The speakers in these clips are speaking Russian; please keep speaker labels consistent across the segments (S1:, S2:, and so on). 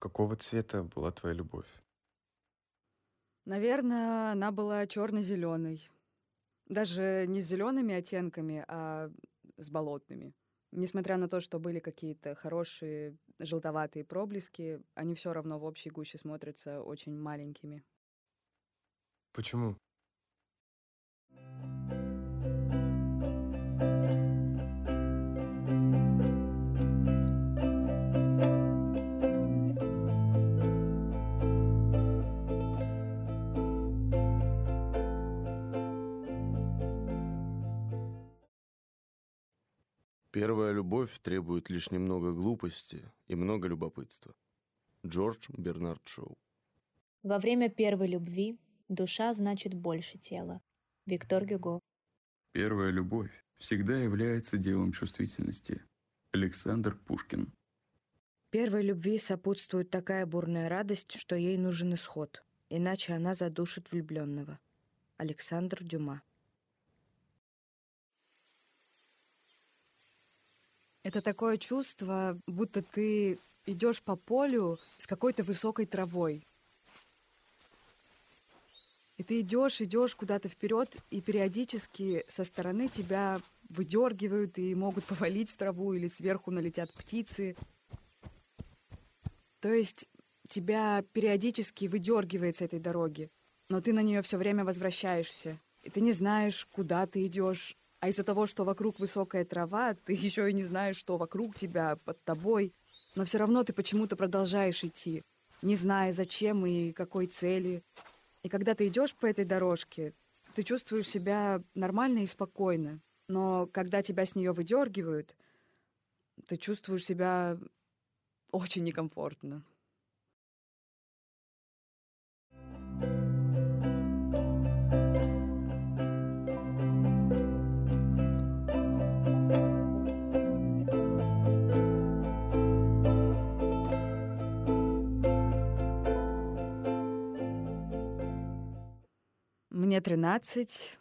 S1: Какого цвета была твоя любовь?
S2: Наверное, она была черно-зеленой. Даже не с зелеными оттенками, а с болотными. Несмотря на то, что были какие-то хорошие желтоватые проблески, они все равно в общей гуще смотрятся очень маленькими.
S1: Почему?
S3: Первая любовь требует лишь немного глупости и много любопытства. Джордж Бернард Шоу.
S4: Во время первой любви душа значит больше тела. Виктор Гюго.
S5: Первая любовь всегда является делом чувствительности. Александр Пушкин.
S6: Первой любви сопутствует такая бурная радость, что ей нужен исход, иначе она задушит влюбленного. Александр Дюма.
S2: Это такое чувство, будто ты идешь по полю с какой-то высокой травой. И ты идешь, идешь куда-то вперед, и периодически со стороны тебя выдергивают и могут повалить в траву, или сверху налетят птицы. То есть тебя периодически выдергивает с этой дороги, но ты на нее все время возвращаешься. И ты не знаешь, куда ты идешь, а из-за того, что вокруг высокая трава, ты еще и не знаешь, что вокруг тебя, под тобой. Но все равно ты почему-то продолжаешь идти, не зная, зачем и какой цели. И когда ты идешь по этой дорожке, ты чувствуешь себя нормально и спокойно. Но когда тебя с нее выдергивают, ты чувствуешь себя очень некомфортно. Мне 13,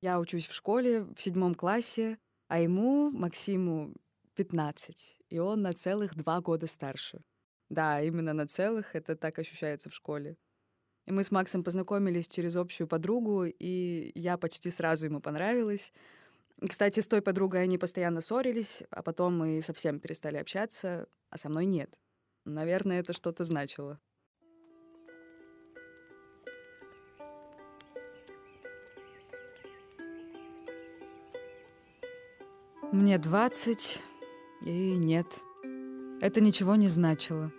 S2: я учусь в школе в седьмом классе, а ему, Максиму, 15, и он на целых два года старше. Да, именно на целых, это так ощущается в школе. И мы с Максом познакомились через общую подругу, и я почти сразу ему понравилась. Кстати, с той подругой они постоянно ссорились, а потом мы совсем перестали общаться, а со мной нет. Наверное, это что-то значило. Мне 20, и нет. Это ничего не значило.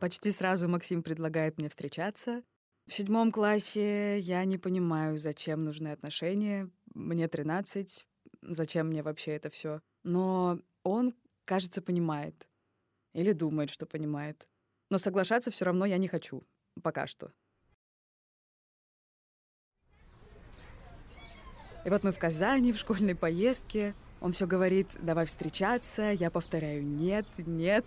S2: Почти сразу Максим предлагает мне встречаться. В седьмом классе я не понимаю, зачем нужны отношения. Мне 13, зачем мне вообще это все. Но он, кажется, понимает. Или думает, что понимает. Но соглашаться все равно я не хочу. Пока что. И вот мы в Казани в школьной поездке. Он все говорит, давай встречаться. Я повторяю, нет, нет.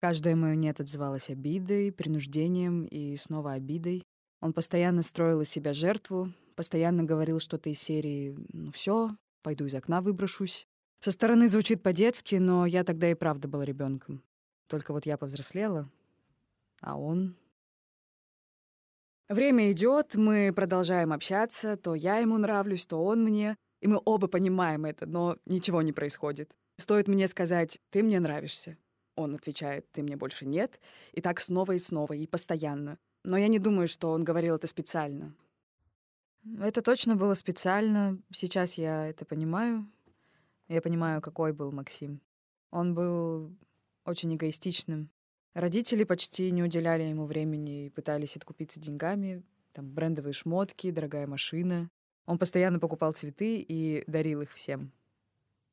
S2: Каждое мое «нет» отзывалось обидой, принуждением и снова обидой. Он постоянно строил из себя жертву, постоянно говорил что-то из серии «ну все, пойду из окна выброшусь». Со стороны звучит по-детски, но я тогда и правда была ребенком. Только вот я повзрослела, а он Время идет, мы продолжаем общаться, то я ему нравлюсь, то он мне, и мы оба понимаем это, но ничего не происходит. Стоит мне сказать «ты мне нравишься», он отвечает «ты мне больше нет», и так снова и снова, и постоянно. Но я не думаю, что он говорил это специально. Это точно было специально. Сейчас я это понимаю. Я понимаю, какой был Максим. Он был очень эгоистичным. Родители почти не уделяли ему времени и пытались откупиться деньгами. Там брендовые шмотки, дорогая машина. Он постоянно покупал цветы и дарил их всем.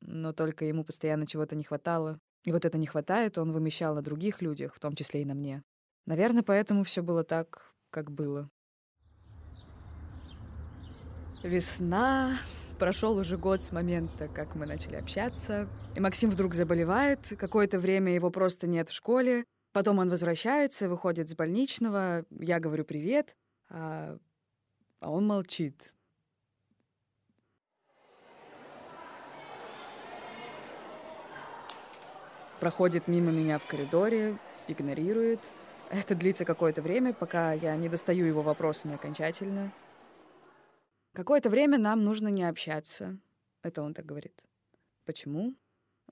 S2: Но только ему постоянно чего-то не хватало. И вот это не хватает, он вымещал на других людях, в том числе и на мне. Наверное, поэтому все было так, как было. Весна. Прошел уже год с момента, как мы начали общаться. И Максим вдруг заболевает. Какое-то время его просто нет в школе. Потом он возвращается, выходит с больничного, я говорю «привет», а, а он молчит. Проходит мимо меня в коридоре, игнорирует. Это длится какое-то время, пока я не достаю его вопросами окончательно. Какое-то время нам нужно не общаться. Это он так говорит. Почему?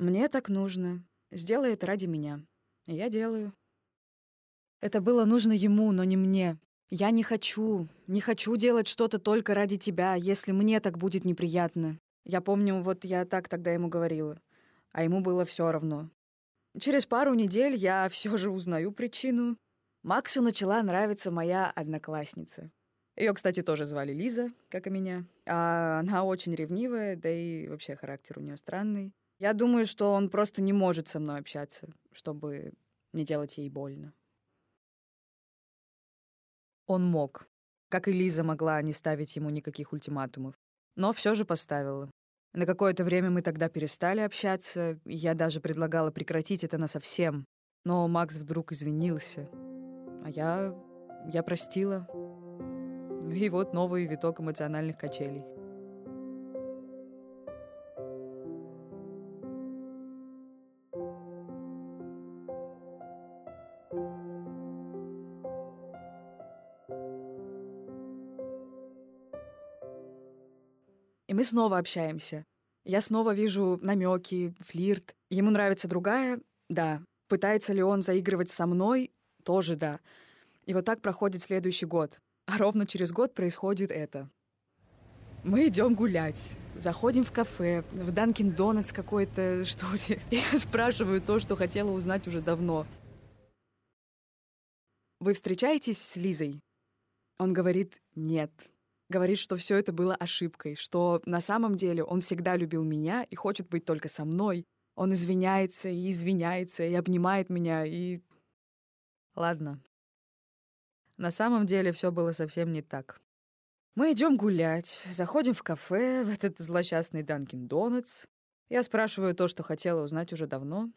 S2: Мне так нужно. Сделай это ради меня. И я делаю. Это было нужно ему, но не мне. Я не хочу, не хочу делать что-то только ради тебя, если мне так будет неприятно. Я помню, вот я так тогда ему говорила, а ему было все равно. Через пару недель я все же узнаю причину. Максу начала нравиться моя одноклассница. Ее, кстати, тоже звали Лиза, как и меня. А она очень ревнивая, да и вообще характер у нее странный. Я думаю, что он просто не может со мной общаться, чтобы не делать ей больно. Он мог. Как и Лиза могла не ставить ему никаких ультиматумов. Но все же поставила. На какое-то время мы тогда перестали общаться, и я даже предлагала прекратить это насовсем. Но Макс вдруг извинился. А я... я простила. И вот новый виток эмоциональных качелей. Мы снова общаемся. Я снова вижу намеки, флирт. Ему нравится другая? Да. Пытается ли он заигрывать со мной? Тоже да. И вот так проходит следующий год. А ровно через год происходит это. Мы идем гулять. Заходим в кафе, в Данкин Донатс какой-то, что ли. Я спрашиваю то, что хотела узнать уже давно. Вы встречаетесь с Лизой? Он говорит «нет». Говорит, что все это было ошибкой, что на самом деле он всегда любил меня и хочет быть только со мной. Он извиняется и извиняется, и обнимает меня, и... Ладно. На самом деле все было совсем не так. Мы идем гулять, заходим в кафе, в этот злосчастный Данкин Донатс. Я спрашиваю то, что хотела узнать уже давно.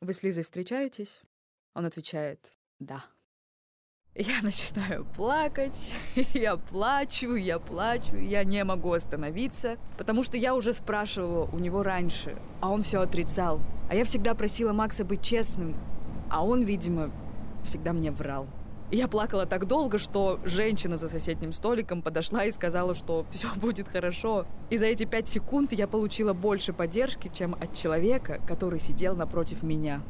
S2: «Вы с Лизой встречаетесь?» Он отвечает «да». Я начинаю плакать, я плачу, я плачу, я не могу остановиться, потому что я уже спрашивала у него раньше, а он все отрицал. А я всегда просила Макса быть честным, а он, видимо, всегда мне врал. Я плакала так долго, что женщина за соседним столиком подошла и сказала, что все будет хорошо. И за эти пять секунд я получила больше поддержки, чем от человека, который сидел напротив меня.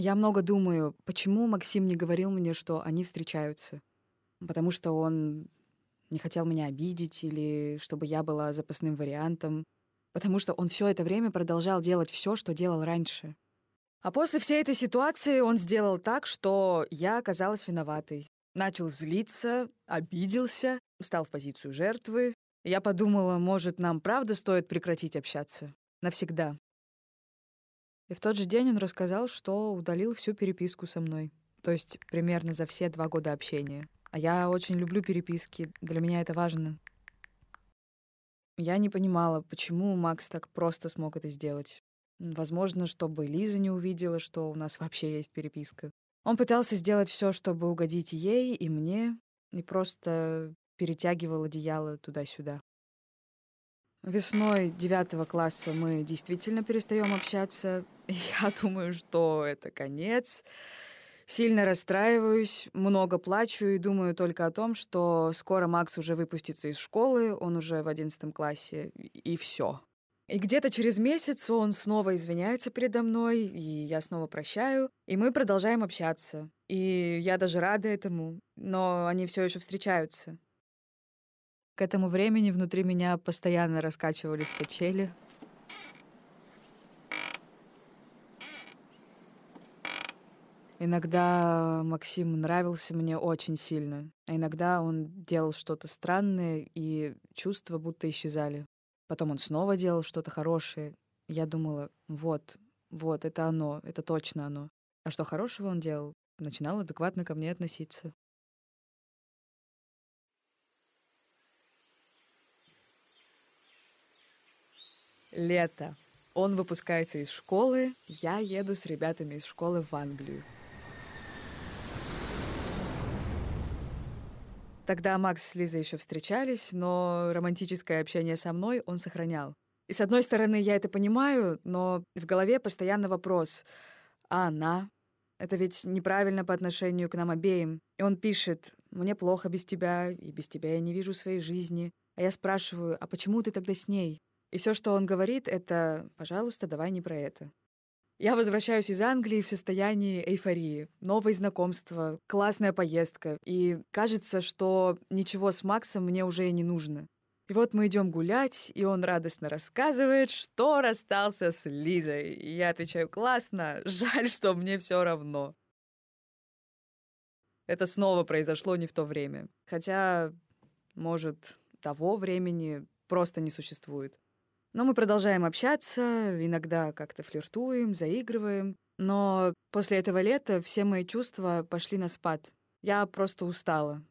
S2: Я много думаю, почему Максим не говорил мне, что они встречаются. Потому что он не хотел меня обидеть или чтобы я была запасным вариантом. Потому что он все это время продолжал делать все, что делал раньше. А после всей этой ситуации он сделал так, что я оказалась виноватой. Начал злиться, обиделся, встал в позицию жертвы. Я подумала, может, нам правда стоит прекратить общаться? Навсегда. И в тот же день он рассказал, что удалил всю переписку со мной. То есть примерно за все два года общения. А я очень люблю переписки, для меня это важно. Я не понимала, почему Макс так просто смог это сделать. Возможно, чтобы Лиза не увидела, что у нас вообще есть переписка. Он пытался сделать все, чтобы угодить ей, и мне, и просто перетягивал одеяло туда-сюда. Весной девятого класса мы действительно перестаем общаться. Я думаю, что это конец. Сильно расстраиваюсь, много плачу и думаю только о том, что скоро Макс уже выпустится из школы, он уже в одиннадцатом классе, и все. И где-то через месяц он снова извиняется передо мной, и я снова прощаю, и мы продолжаем общаться. И я даже рада этому, но они все еще встречаются. К этому времени внутри меня постоянно раскачивались качели. Иногда Максим нравился мне очень сильно, а иногда он делал что-то странное, и чувства будто исчезали. Потом он снова делал что-то хорошее. Я думала, вот, вот, это оно, это точно оно. А что хорошего он делал? Начинал адекватно ко мне относиться. Лето. Он выпускается из школы, я еду с ребятами из школы в Англию. Тогда Макс с Лизой еще встречались, но романтическое общение со мной он сохранял. И с одной стороны, я это понимаю, но в голове постоянно вопрос, а она? Это ведь неправильно по отношению к нам обеим. И он пишет, мне плохо без тебя, и без тебя я не вижу своей жизни. А я спрашиваю, а почему ты тогда с ней? И все, что он говорит, это, пожалуйста, давай не про это. Я возвращаюсь из Англии в состоянии эйфории. Новые знакомства, классная поездка. И кажется, что ничего с Максом мне уже и не нужно. И вот мы идем гулять, и он радостно рассказывает, что расстался с Лизой. И я отвечаю, классно, жаль, что мне все равно. Это снова произошло не в то время. Хотя, может, того времени просто не существует. Но мы продолжаем общаться, иногда как-то флиртуем, заигрываем. Но после этого лета все мои чувства пошли на спад. Я просто устала.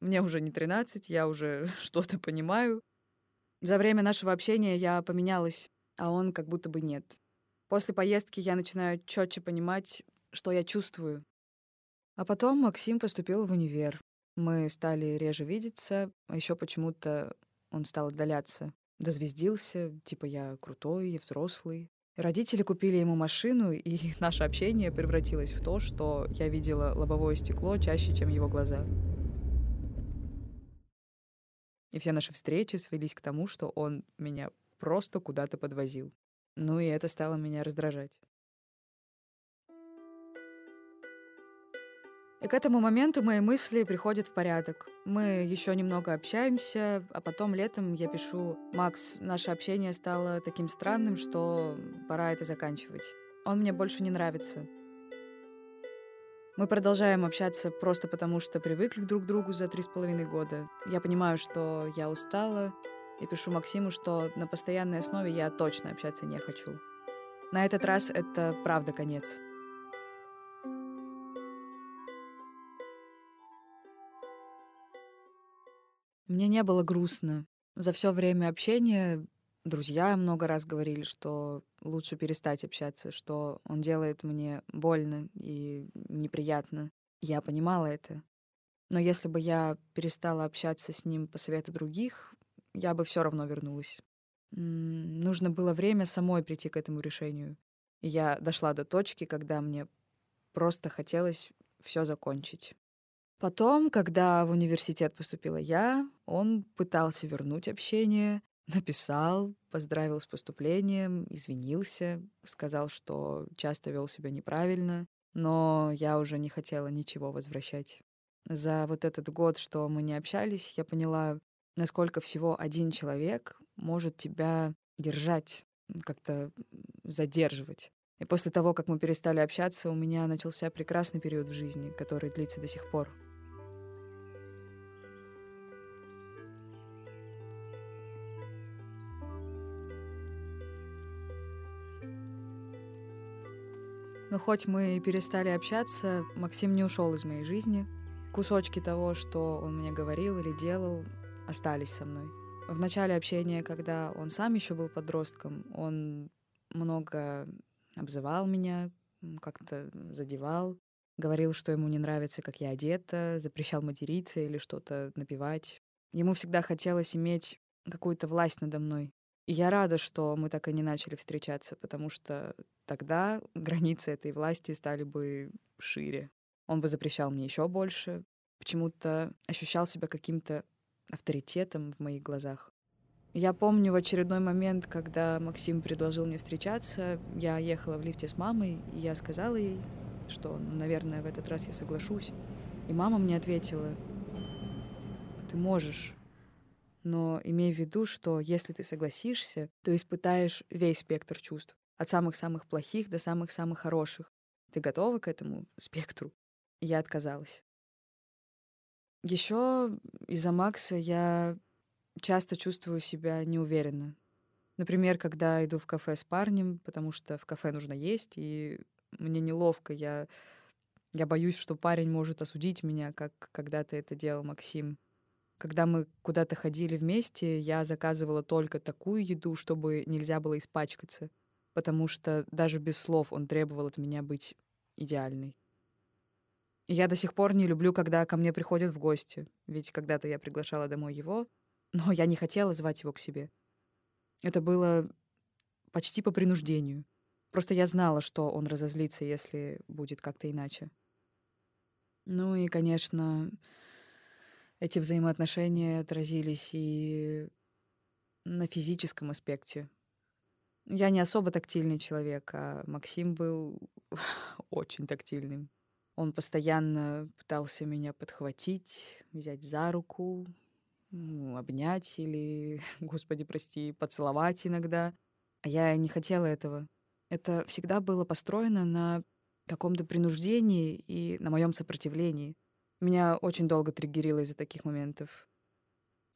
S2: Мне уже не 13, я уже что-то понимаю. За время нашего общения я поменялась, а он как будто бы нет. После поездки я начинаю четче понимать, что я чувствую. А потом Максим поступил в универ. Мы стали реже видеться, а еще почему-то он стал отдаляться. Дозвездился, типа я крутой, я взрослый. Родители купили ему машину, и наше общение превратилось в то, что я видела лобовое стекло чаще, чем его глаза. И все наши встречи свелись к тому, что он меня просто куда-то подвозил. Ну и это стало меня раздражать. И к этому моменту мои мысли приходят в порядок. Мы еще немного общаемся, а потом летом я пишу «Макс, наше общение стало таким странным, что пора это заканчивать. Он мне больше не нравится». Мы продолжаем общаться просто потому, что привыкли друг к другу за три с половиной года. Я понимаю, что я устала, и пишу Максиму, что на постоянной основе я точно общаться не хочу. На этот раз это правда конец. Мне не было грустно. За все время общения друзья много раз говорили, что лучше перестать общаться, что он делает мне больно и неприятно. Я понимала это. Но если бы я перестала общаться с ним по совету других, я бы все равно вернулась. Нужно было время самой прийти к этому решению. И я дошла до точки, когда мне просто хотелось все закончить. Потом, когда в университет поступила я, он пытался вернуть общение, написал, поздравил с поступлением, извинился, сказал, что часто вел себя неправильно, но я уже не хотела ничего возвращать. За вот этот год, что мы не общались, я поняла, насколько всего один человек может тебя держать, как-то задерживать. И после того, как мы перестали общаться, у меня начался прекрасный период в жизни, который длится до сих пор. Но хоть мы и перестали общаться, Максим не ушел из моей жизни. Кусочки того, что он мне говорил или делал, остались со мной. В начале общения, когда он сам еще был подростком, он много обзывал меня, как-то задевал, говорил, что ему не нравится, как я одета, запрещал материться или что-то напевать. Ему всегда хотелось иметь какую-то власть надо мной. Я рада, что мы так и не начали встречаться, потому что тогда границы этой власти стали бы шире. Он бы запрещал мне еще больше. Почему-то ощущал себя каким-то авторитетом в моих глазах. Я помню в очередной момент, когда Максим предложил мне встречаться, я ехала в лифте с мамой, и я сказала ей, что, ну, наверное, в этот раз я соглашусь. И мама мне ответила, ты можешь, но имей в виду, что если ты согласишься, то испытаешь весь спектр чувств. От самых-самых плохих до самых-самых хороших. Ты готова к этому спектру? Я отказалась. Еще из-за Макса я часто чувствую себя неуверенно. Например, когда иду в кафе с парнем, потому что в кафе нужно есть, и мне неловко, я, я боюсь, что парень может осудить меня, как когда-то это делал Максим. Когда мы куда-то ходили вместе, я заказывала только такую еду, чтобы нельзя было испачкаться — потому что даже без слов он требовал от меня быть идеальной. Я до сих пор не люблю, когда ко мне приходят в гости, ведь когда-то я приглашала домой его, но я не хотела звать его к себе. Это было почти по принуждению. Просто я знала, что он разозлится, если будет как-то иначе. Ну и, конечно, эти взаимоотношения отразились и на физическом аспекте. Я не особо тактильный человек, а Максим был очень тактильным. Он постоянно пытался меня подхватить, взять за руку, ну, обнять или, господи, прости, поцеловать иногда. А я не хотела этого. Это всегда было построено на каком-то принуждении и на моем сопротивлении. Меня очень долго триггерило из-за таких моментов.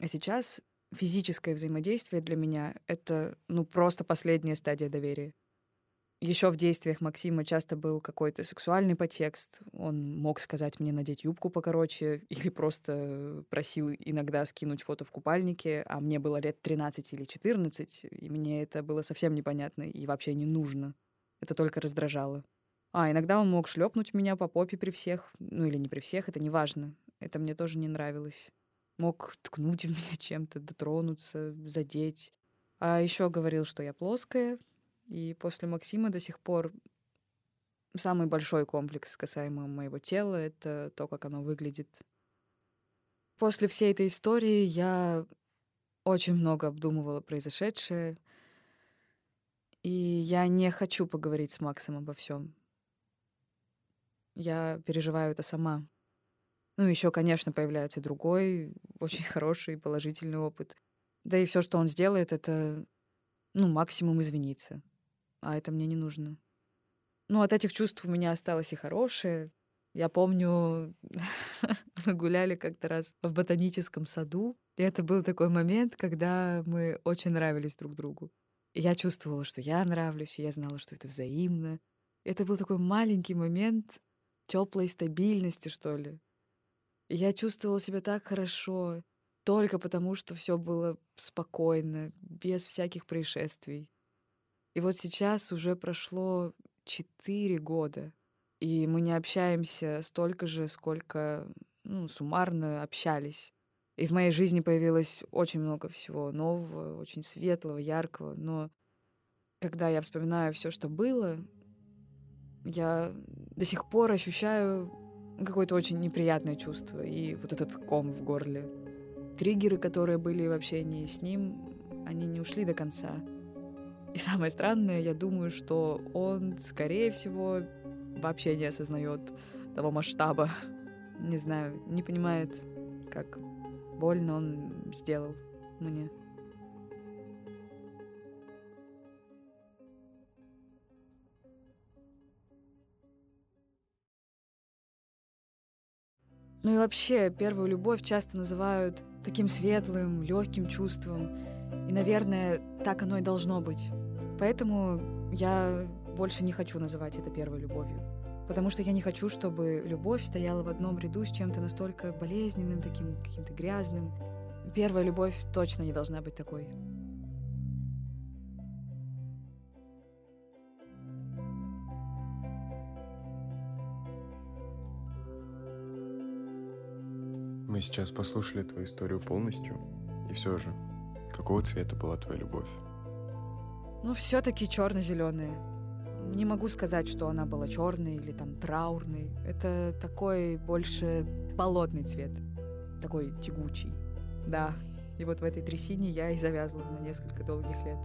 S2: А сейчас физическое взаимодействие для меня — это, ну, просто последняя стадия доверия. Еще в действиях Максима часто был какой-то сексуальный подтекст. Он мог сказать мне надеть юбку покороче или просто просил иногда скинуть фото в купальнике, а мне было лет 13 или 14, и мне это было совсем непонятно и вообще не нужно. Это только раздражало. А иногда он мог шлепнуть меня по попе при всех, ну или не при всех, это не важно. Это мне тоже не нравилось. Мог ткнуть в меня чем-то, дотронуться, задеть. А еще говорил, что я плоская, и после Максима до сих пор самый большой комплекс касаемо моего тела — это то, как оно выглядит. После всей этой истории я очень много обдумывала произошедшее, и я не хочу поговорить с Максом обо всем. Я переживаю это сама. Ну, еще, конечно, появляется другой, очень хороший, положительный опыт. Да и все, что он сделает, это, ну, максимум извиниться а это мне не нужно. Ну, от этих чувств у меня осталось и хорошее. Я помню, мы гуляли как-то раз в ботаническом саду, и это был такой момент, когда мы очень нравились друг другу. И я чувствовала, что я нравлюсь, и я знала, что это взаимно. Это был такой маленький момент теплой стабильности, что ли. Я чувствовала себя так хорошо, только потому, что все было спокойно, без всяких происшествий. И вот сейчас уже прошло четыре года, и мы не общаемся столько же, сколько ну, суммарно общались. И в моей жизни появилось очень много всего нового, очень светлого, яркого. Но когда я вспоминаю все, что было, я до сих пор ощущаю какое-то очень неприятное чувство и вот этот ком в горле. Триггеры, которые были в общении с ним, они не ушли до конца. И самое странное, я думаю, что он, скорее всего, вообще не осознает того масштаба. Не знаю, не понимает, как больно он сделал мне. Ну и вообще, первую любовь часто называют таким светлым, легким чувством. И, наверное, так оно и должно быть. Поэтому я больше не хочу называть это первой любовью. Потому что я не хочу, чтобы любовь стояла в одном ряду с чем-то настолько болезненным, таким каким-то грязным. Первая любовь точно не должна быть такой.
S1: Мы сейчас послушали твою историю полностью, и все же, какого цвета была твоя любовь?
S2: Ну, все-таки черно-зеленая. Не могу сказать, что она была черной или там траурной. Это такой больше болотный цвет. Такой тягучий. Да. И вот в этой трясине я и завязла на несколько долгих лет.